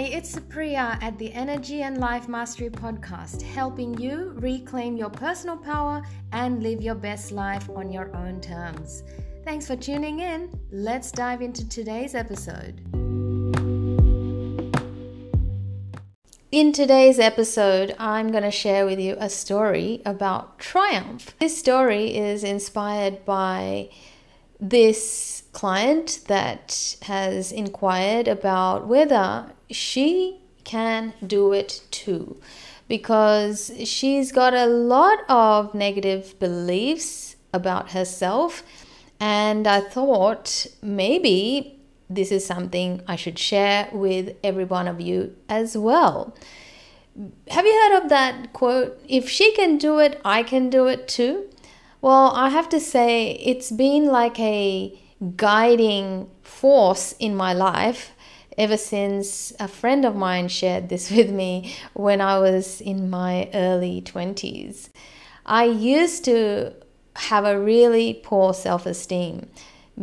Hi, it's Priya at the Energy and Life Mastery Podcast, helping you reclaim your personal power and live your best life on your own terms. Thanks for tuning in. Let's dive into today's episode. In today's episode, I'm going to share with you a story about triumph. This story is inspired by this client that has inquired about whether she can do it too because she's got a lot of negative beliefs about herself and I thought maybe this is something I should share with every one of you as well. Have you heard of that quote? If she can do it, I can do it too. Well, I have to say, it's been like a guiding force in my life ever since a friend of mine shared this with me when I was in my early 20s. I used to have a really poor self esteem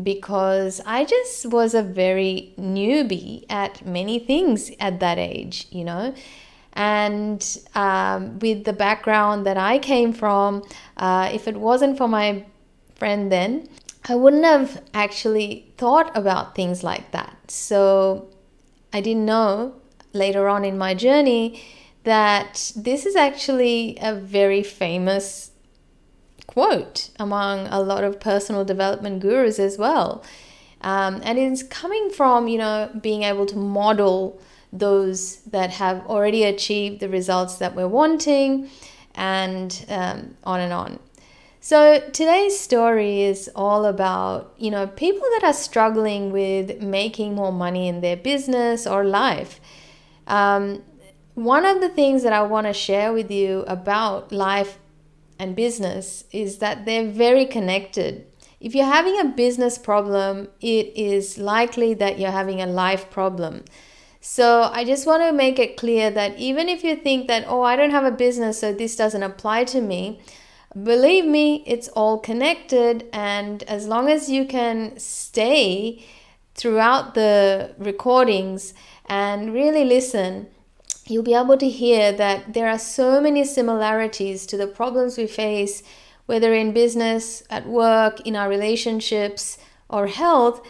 because I just was a very newbie at many things at that age, you know. And um, with the background that I came from, uh, if it wasn't for my friend then, I wouldn't have actually thought about things like that. So I didn't know later on in my journey that this is actually a very famous quote among a lot of personal development gurus as well. Um, and it's coming from, you know, being able to model those that have already achieved the results that we're wanting, and um, on and on. So today's story is all about, you know, people that are struggling with making more money in their business or life. Um, one of the things that I want to share with you about life and business is that they're very connected. If you're having a business problem, it is likely that you're having a life problem. So I just want to make it clear that even if you think that, oh, I don't have a business, so this doesn't apply to me, believe me, it's all connected. And as long as you can stay throughout the recordings and really listen, you'll be able to hear that there are so many similarities to the problems we face, whether in business, at work, in our relationships, or health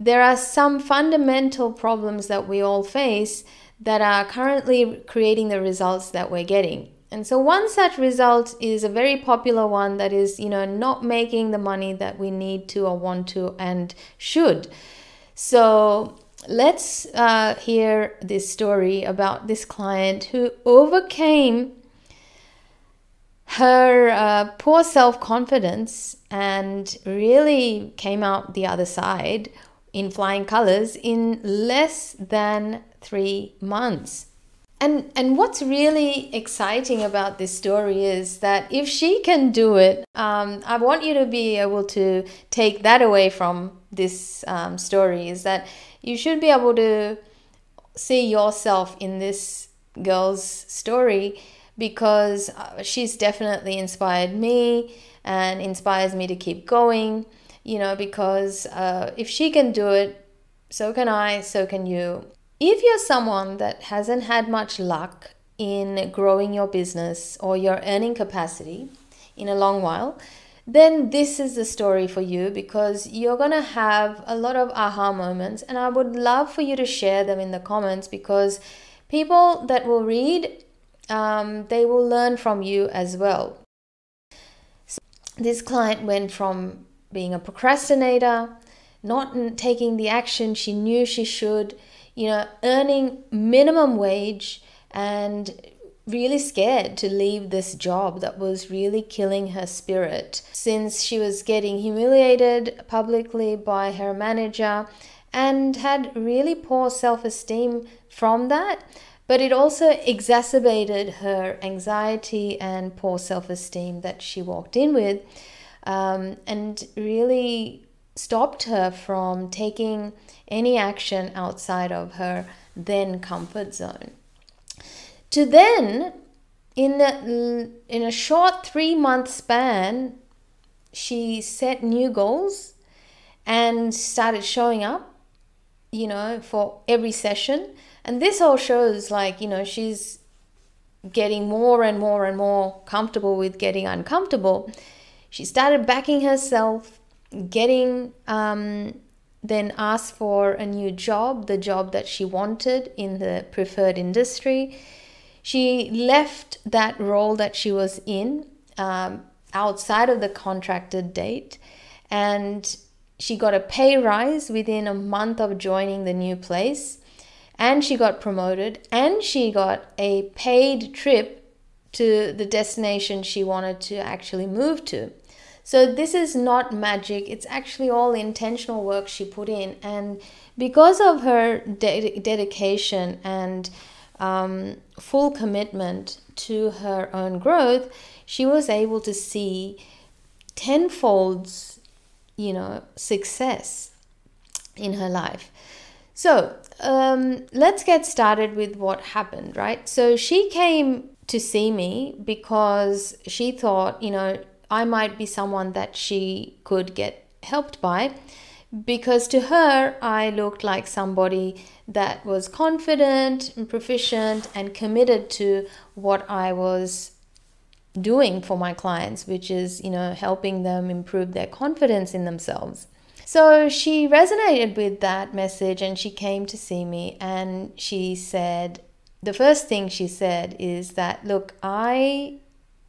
there are some fundamental problems that we all face that are currently creating the results that we're getting. And so one such result is a very popular one that is, you know, not making the money that we need to or want to and should. So let's uh, hear this story about this client who overcame her uh, poor self confidence and really came out the other side in flying colors in less than three months. And, and what's really exciting about this story is that if she can do it, um, I want you to be able to take that away from this um, story is that you should be able to see yourself in this girl's story because uh, she's definitely inspired me and inspires me to keep going you know, because uh, if she can do it, so can I, so can you. If you're someone that hasn't had much luck in growing your business or your earning capacity in a long while, then this is the story for you because you're going to have a lot of aha moments. And I would love for you to share them in the comments because people that will read, um, they will learn from you as well. So this client went from being a procrastinator, not taking the action she knew she should, you know, earning minimum wage and really scared to leave this job that was really killing her spirit since she was getting humiliated publicly by her manager and had really poor self esteem from that. But it also exacerbated her anxiety and poor self esteem that she walked in with um, and really stopped her from taking any action outside of her then comfort zone. To then, in a, in a short three month span, she set new goals and started showing up you know, for every session. And this all shows like, you know, she's getting more and more and more comfortable with getting uncomfortable. She started backing herself, getting um, then asked for a new job, the job that she wanted in the preferred industry. She left that role that she was in um, outside of the contracted date and she got a pay rise within a month of joining the new place and she got promoted and she got a paid trip to the destination she wanted to actually move to. So this is not magic, it's actually all intentional work she put in. And because of her de- dedication and um, full commitment to her own growth, she was able to see tenfolds, you know, success in her life. So um, let's get started with what happened, right? So she came to see me because she thought, you know, I might be someone that she could get helped by because to her I looked like somebody that was confident and proficient and committed to what I was doing for my clients which is you know helping them improve their confidence in themselves. So she resonated with that message and she came to see me and she said the first thing she said is that look I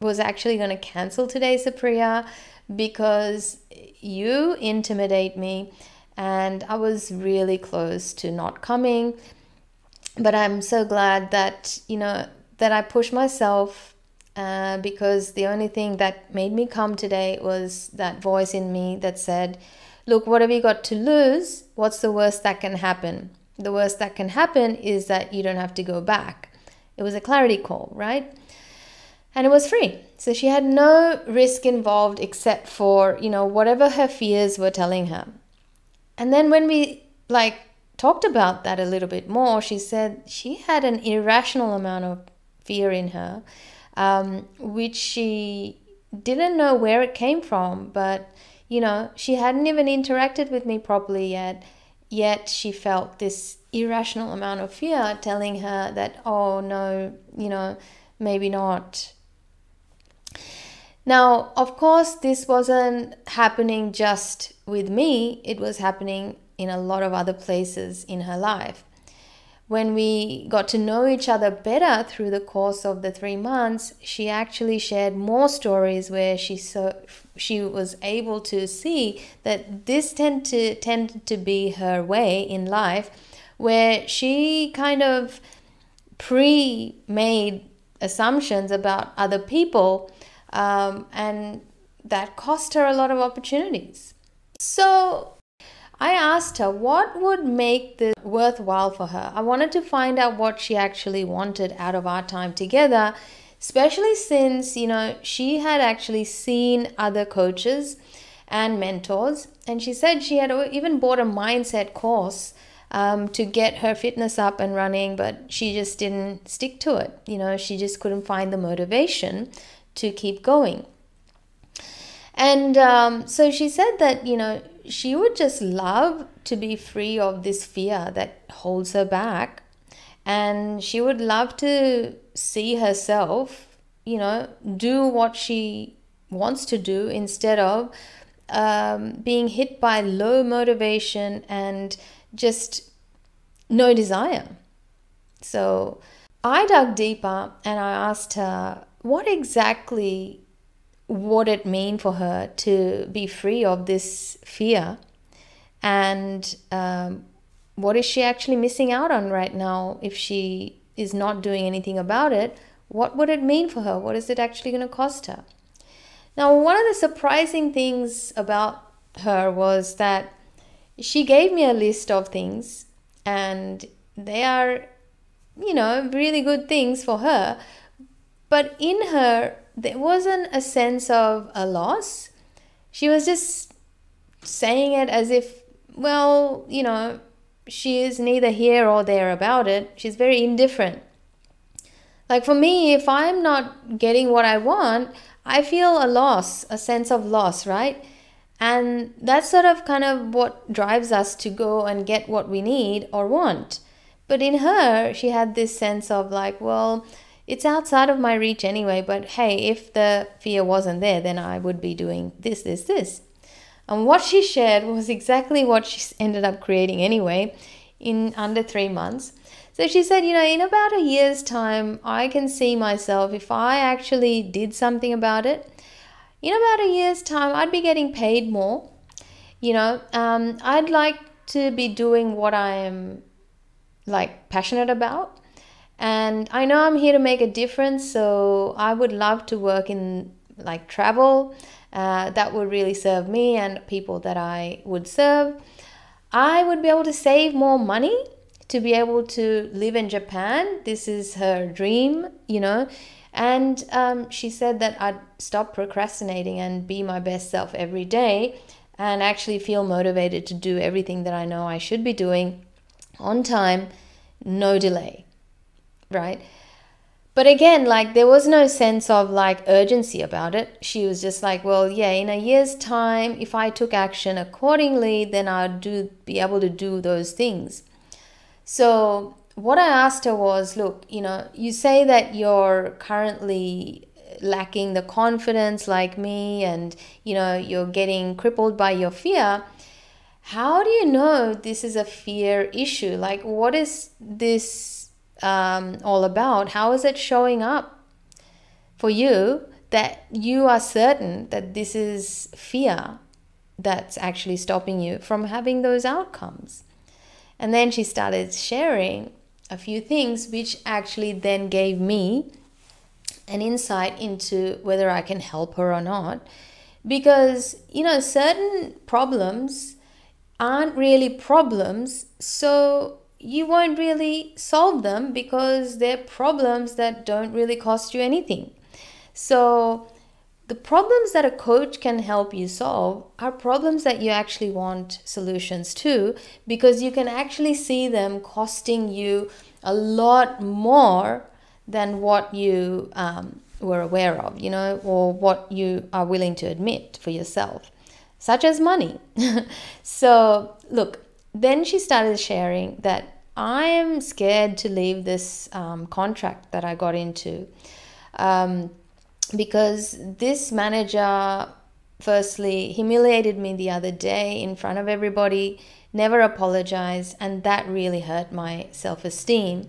was actually going to cancel today, Supriya, because you intimidate me and I was really close to not coming. But I'm so glad that, you know, that I pushed myself uh, because the only thing that made me come today was that voice in me that said, Look, what have you got to lose? What's the worst that can happen? The worst that can happen is that you don't have to go back. It was a clarity call, right? And it was free. So she had no risk involved except for, you know, whatever her fears were telling her. And then when we like talked about that a little bit more, she said she had an irrational amount of fear in her, um, which she didn't know where it came from, but you know, she hadn't even interacted with me properly yet. Yet she felt this irrational amount of fear telling her that, oh no, you know, maybe not now, of course, this wasn't happening just with me, it was happening in a lot of other places in her life. When we got to know each other better through the course of the three months, she actually shared more stories where she so she was able to see that this tend to tend to be her way in life, where she kind of pre-made assumptions about other people um, and that cost her a lot of opportunities. So I asked her what would make this worthwhile for her. I wanted to find out what she actually wanted out of our time together, especially since, you know, she had actually seen other coaches and mentors. And she said she had even bought a mindset course um, to get her fitness up and running, but she just didn't stick to it. You know, she just couldn't find the motivation to keep going. And um, so she said that, you know, she would just love to be free of this fear that holds her back. And she would love to see herself, you know, do what she wants to do instead of um, being hit by low motivation and just no desire. So I dug deeper and I asked her what exactly would it mean for her to be free of this fear? And um, what is she actually missing out on right now if she is not doing anything about it? What would it mean for her? What is it actually going to cost her? Now one of the surprising things about her was that she gave me a list of things and they are you know really good things for her but in her, there wasn't a sense of a loss. She was just saying it as if, well, you know, she is neither here or there about it. She's very indifferent. Like for me, if I'm not getting what I want, I feel a loss, a sense of loss, right? And that's sort of kind of what drives us to go and get what we need or want. But in her, she had this sense of like, well, it's outside of my reach anyway, but hey, if the fear wasn't there, then I would be doing this, this, this. And what she shared was exactly what she ended up creating anyway in under three months. So she said, you know, in about a year's time, I can see myself, if I actually did something about it, in about a year's time, I'd be getting paid more. You know, um, I'd like to be doing what I am like passionate about. And I know I'm here to make a difference, so I would love to work in like travel. Uh, that would really serve me and people that I would serve. I would be able to save more money to be able to live in Japan. This is her dream, you know. And um, she said that I'd stop procrastinating and be my best self every day and actually feel motivated to do everything that I know I should be doing on time, no delay, right? But again, like there was no sense of like urgency about it. She was just like, well, yeah, in a year's time, if I took action accordingly, then I'd do be able to do those things. So what I asked her was, look, you know, you say that you're currently lacking the confidence like me and you know you're getting crippled by your fear how do you know this is a fear issue like what is this um, all about how is it showing up for you that you are certain that this is fear that's actually stopping you from having those outcomes and then she started sharing a few things, which actually then gave me an insight into whether I can help her or not. Because, you know, certain problems aren't really problems, so you won't really solve them because they're problems that don't really cost you anything. So, the problems that a coach can help you solve are problems that you actually want solutions to because you can actually see them costing you a lot more than what you um, were aware of, you know, or what you are willing to admit for yourself, such as money. so, look, then she started sharing that I am scared to leave this um, contract that I got into. Um, because this manager firstly humiliated me the other day in front of everybody, never apologized, and that really hurt my self esteem.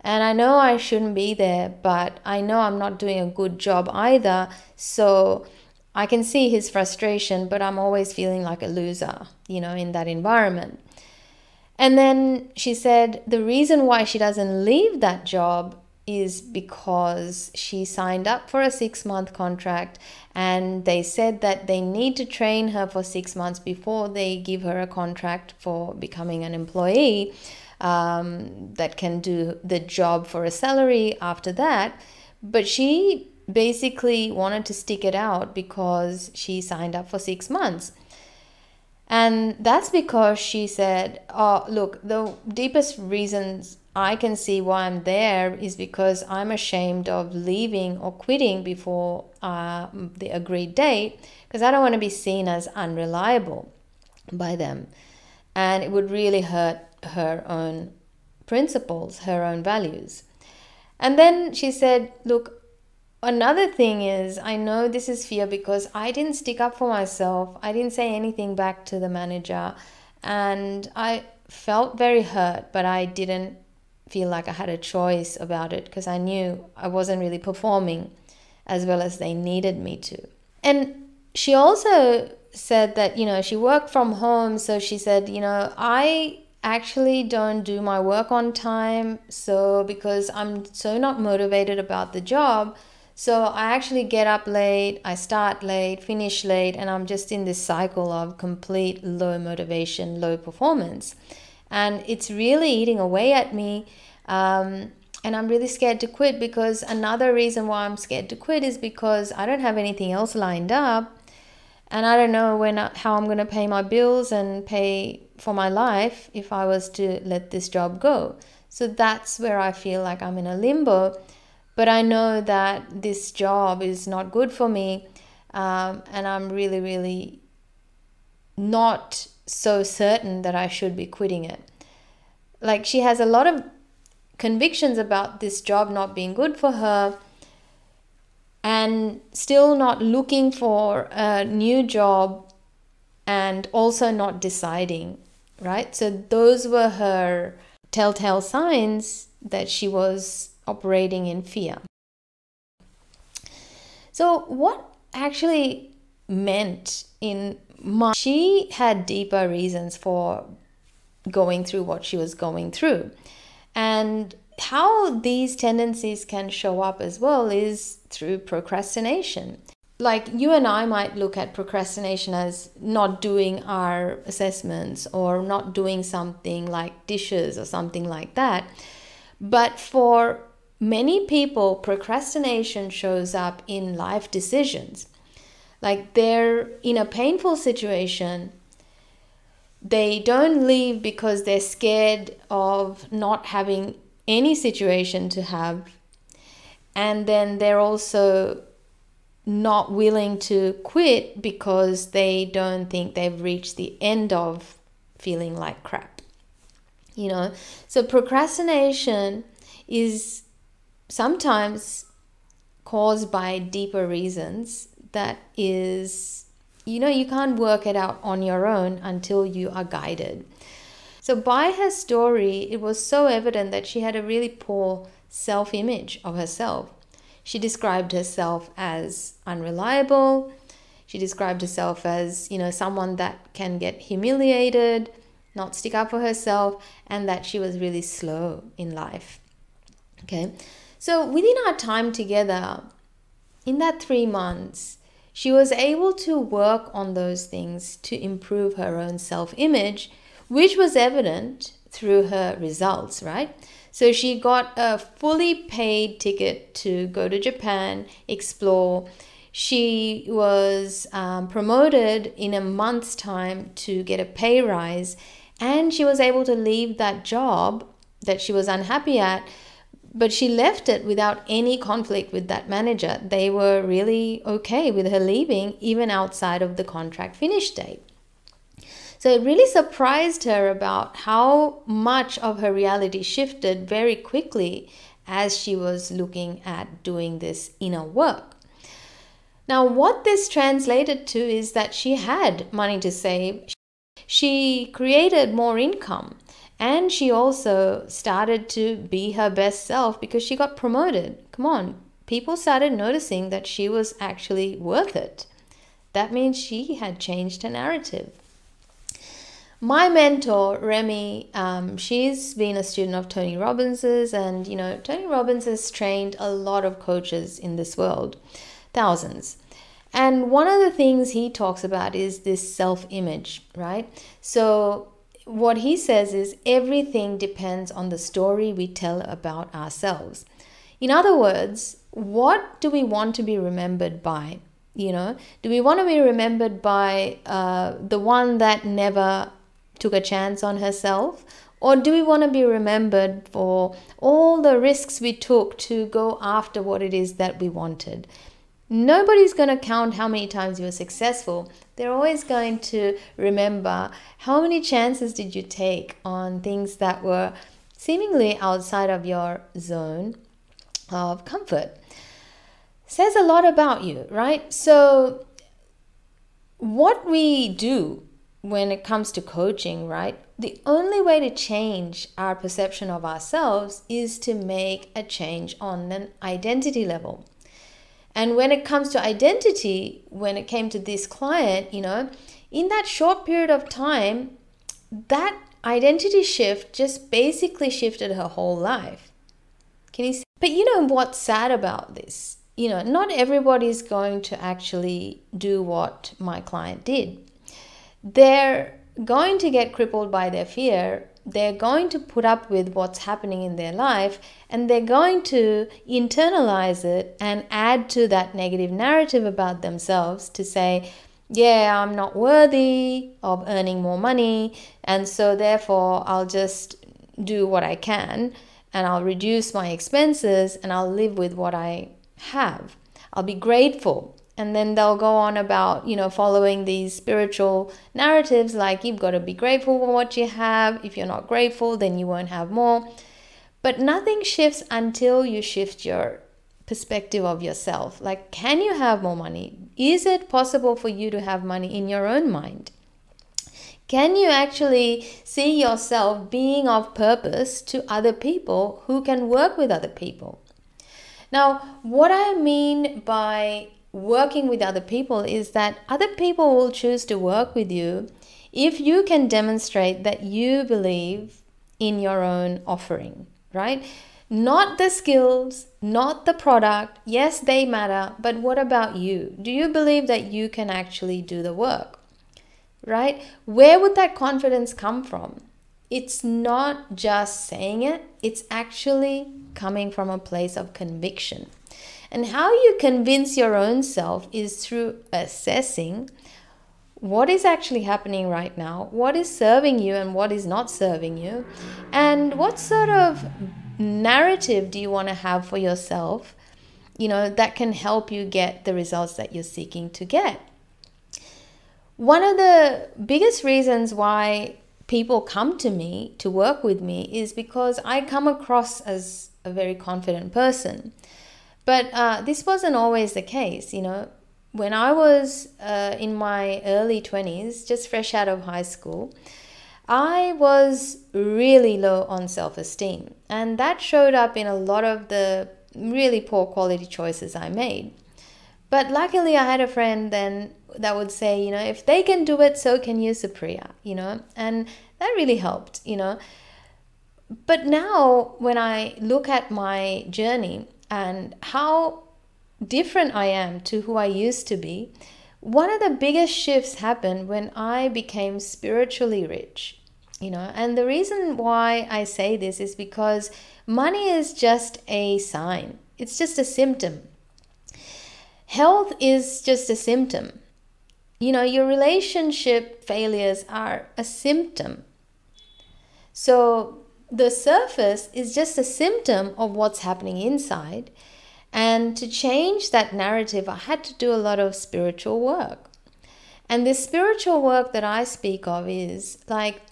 And I know I shouldn't be there, but I know I'm not doing a good job either. So I can see his frustration, but I'm always feeling like a loser, you know, in that environment. And then she said the reason why she doesn't leave that job is because she signed up for a six month contract and they said that they need to train her for six months before they give her a contract for becoming an employee um, that can do the job for a salary after that. But she basically wanted to stick it out because she signed up for six months. And that's because she said, Oh, look, the deepest reasons I can see why I'm there is because I'm ashamed of leaving or quitting before uh, the agreed date because I don't want to be seen as unreliable by them. And it would really hurt her own principles, her own values. And then she said, Look, another thing is, I know this is fear because I didn't stick up for myself, I didn't say anything back to the manager, and I felt very hurt, but I didn't feel like I had a choice about it because I knew I wasn't really performing as well as they needed me to. And she also said that, you know, she worked from home. So she said, you know, I actually don't do my work on time. So because I'm so not motivated about the job, so I actually get up late, I start late, finish late, and I'm just in this cycle of complete low motivation, low performance and it's really eating away at me. Um, and I'm really scared to quit because another reason why I'm scared to quit is because I don't have anything else lined up, and I don't know when how I'm going to pay my bills and pay for my life if I was to let this job go. So that's where I feel like I'm in a limbo. But I know that this job is not good for me, um, and I'm really, really not so certain that I should be quitting it. Like she has a lot of convictions about this job not being good for her and still not looking for a new job and also not deciding, right? So those were her telltale signs that she was operating in fear. So, what actually meant in my she had deeper reasons for going through what she was going through. And how these tendencies can show up as well is through procrastination. Like you and I might look at procrastination as not doing our assessments or not doing something like dishes or something like that. But for many people, procrastination shows up in life decisions. Like they're in a painful situation, they don't leave because they're scared of not having any situation to have. And then they're also not willing to quit because they don't think they've reached the end of feeling like crap. You know, so procrastination is sometimes caused by deeper reasons that is, you know, you can't work it out on your own until you are guided. So, by her story, it was so evident that she had a really poor self image of herself. She described herself as unreliable. She described herself as, you know, someone that can get humiliated, not stick up for herself, and that she was really slow in life. Okay, so within our time together, in that three months, she was able to work on those things to improve her own self image which was evident through her results, right? So she got a fully paid ticket to go to Japan, explore. She was um, promoted in a month's time to get a pay rise, and she was able to leave that job that she was unhappy at. But she left it without any conflict with that manager. They were really okay with her leaving, even outside of the contract finish date. So it really surprised her about how much of her reality shifted very quickly as she was looking at doing this inner work. Now, what this translated to is that she had money to save, she created more income, and she also started to be her best self because she got promoted. Come on, people started noticing that she was actually worth it. That means she had changed her narrative. My mentor remy um, she's been a student of tony robbins's and you know tony robbins has trained a lot of coaches in this world. Thousands. And one of the things he talks about is this self-image right? So what he says is everything depends on the story we tell about ourselves in other words what do we want to be remembered by you know do we want to be remembered by uh, the one that never took a chance on herself? Or do we want to be remembered for all the risks we took to go after what it is that we wanted? Nobody's going to count how many times you were successful. They're always going to remember how many chances did you take on things that were seemingly outside of your zone of comfort. Says a lot about you, right? So, what we do when it comes to coaching, right? The only way to change our perception of ourselves is to make a change on an identity level. And when it comes to identity, when it came to this client, you know, in that short period of time, that identity shift just basically shifted her whole life. Can you see? But you know what's sad about this? You know, not everybody's going to actually do what my client did they're going to get crippled by their fear. They're going to put up with what's happening in their life and they're going to internalize it and add to that negative narrative about themselves to say, yeah, I'm not worthy of earning more money, and so therefore I'll just do what I can and I'll reduce my expenses and I'll live with what I have. I'll be grateful And then they'll go on about, you know, following these spiritual narratives like you've got to be grateful for what you have. If you're not grateful, then you won't have more. But nothing shifts until you shift your perspective of yourself. Like, can you have more money? Is it possible for you to have money in your own mind? Can you actually see yourself being of purpose to other people who can work with other people? Now, what I mean by working with other people is that other people will choose to work with you if you can demonstrate that you believe in your own offering, right? Not the skills, not the product. Yes, they matter, but what about you? Do you believe that you can actually do the work? Right? Where would that confidence come from? It's not just saying it, it's actually coming from a place of conviction. And how you convince your own self is through assessing what is actually happening right now, what is serving you and what is not serving you, and what sort of narrative do you want to have for yourself, you know, that can help you get the results that you're seeking to get. One of the biggest reasons why people come to me to work with me is because I come across as a very confident person. But uh, this wasn't always the case, you know. When I was uh, in my early 20s, just fresh out of high school, I was really low on self esteem. And that showed up in a lot of the really poor quality choices I made. But luckily, I had a friend then that would say, you know, if they can do it, so can you, Supriya, you know, and that really helped, you know. But now, when I look at my journey, and how different I am to who I used to be, one of the biggest shifts happened when I became spiritually rich. You know, and the reason why I say this is because money is just a sign, it's just a symptom. Health is just a symptom. You know, your relationship failures are a symptom. So the surface is just a symptom of what's happening inside. And to change that narrative, I had to do a lot of spiritual work. And this spiritual work that I speak of is like,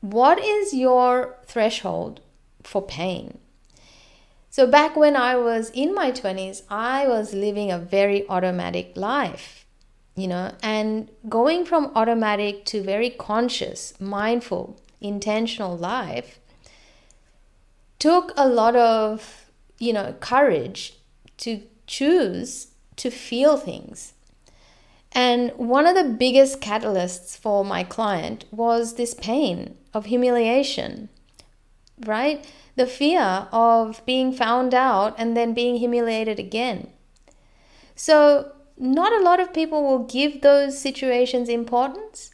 what is your threshold for pain? So, back when I was in my 20s, I was living a very automatic life, you know, and going from automatic to very conscious, mindful, intentional life took a lot of, you know, courage to choose to feel things. And one of the biggest catalysts for my client was this pain of humiliation, right? The fear of being found out and then being humiliated again. So, not a lot of people will give those situations importance.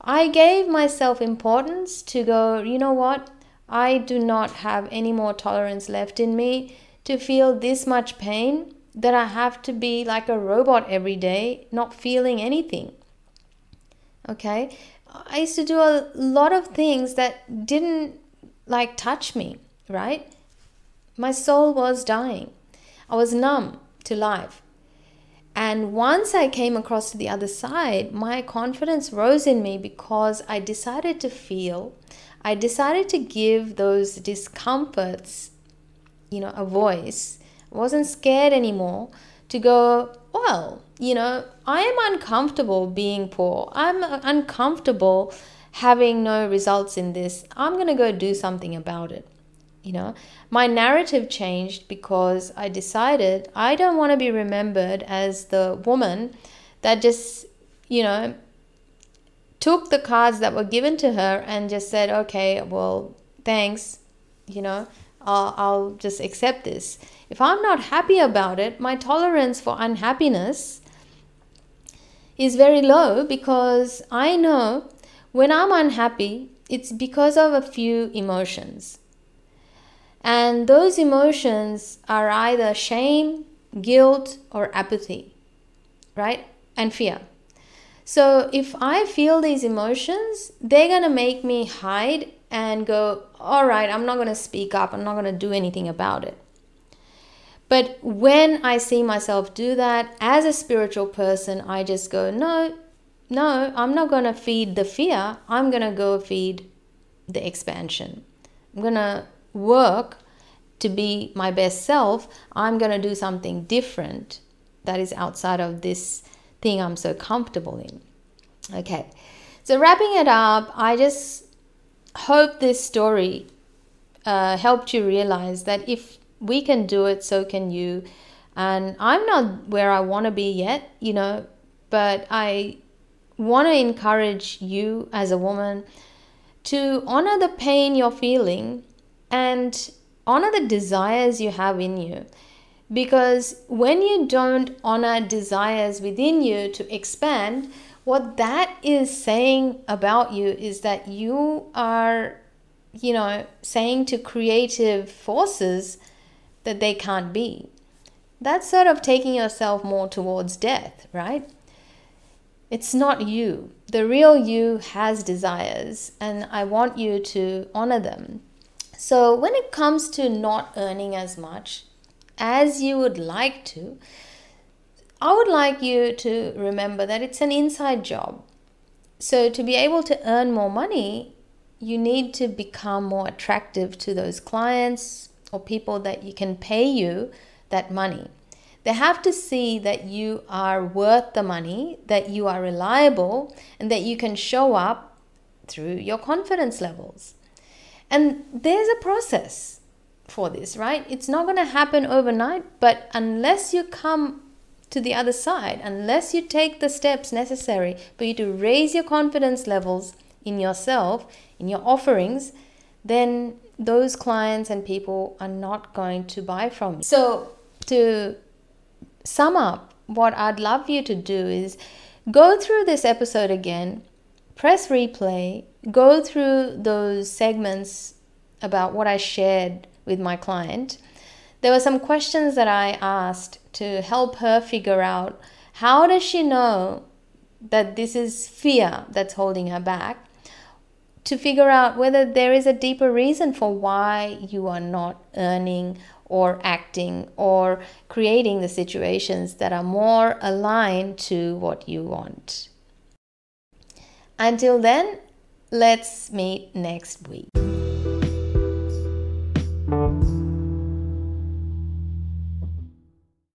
I gave myself importance to go, you know what? I do not have any more tolerance left in me to feel this much pain that I have to be like a robot every day, not feeling anything. Okay? I used to do a lot of things that didn't like touch me, right? My soul was dying. I was numb to life. And once I came across to the other side, my confidence rose in me because I decided to feel I decided to give those discomforts, you know, a voice. I wasn't scared anymore to go, well, you know, I am uncomfortable being poor. I'm uncomfortable having no results in this. I'm going to go do something about it. You know, my narrative changed because I decided I don't want to be remembered as the woman that just, you know, took the cards that were given to her and just said, okay, well, thanks, you know, I'll, I'll just accept this. If I'm not happy about it, my tolerance for unhappiness is very low because I know when I'm unhappy, it's because of a few emotions. And those emotions are either shame, guilt, or apathy, right? And fear. So if I feel these emotions, they're going to make me hide and go, all right, I'm not going to speak up. I'm not going to do anything about it. But when I see myself do that as a spiritual person, I just go, no, no, I'm not going to feed the fear. I'm going to go feed the expansion. I'm going to work to be my best self. I'm going to do something different that is outside of this thing I'm so comfortable in. Okay, so wrapping it up, I just hope this story uh, helped you realize that if we can do it, so can you. And I'm not where I want to be yet, you know, but I want to encourage you as a woman to honor the pain you're feeling and honor the desires you have in you. Because when you don't honor desires within you to expand, what that is saying about you is that you are, you know, saying to creative forces that they can't be. That's sort of taking yourself more towards death, right? It's not you. The real you has desires, and I want you to honor them. So, when it comes to not earning as much as you would like to, I would like you to remember that it's an inside job. So, to be able to earn more money, you need to become more attractive to those clients or people that you can pay you that money. They have to see that you are worth the money, that you are reliable, and that you can show up through your confidence levels. And there's a process for this, right? It's not going to happen overnight, but unless you come to the other side, unless you take the steps necessary for you to raise your confidence levels in yourself, in your offerings, then those clients and people are not going to buy from you. So, to sum up, what I'd love you to do is go through this episode again, press replay, go through those segments about what I shared with my client. There were some questions that I asked to help her figure out how does she know that this is fear that's holding her back to figure out whether there is a deeper reason for why you are not earning or acting or creating the situations that are more aligned to what you want. Until then, let's meet next week.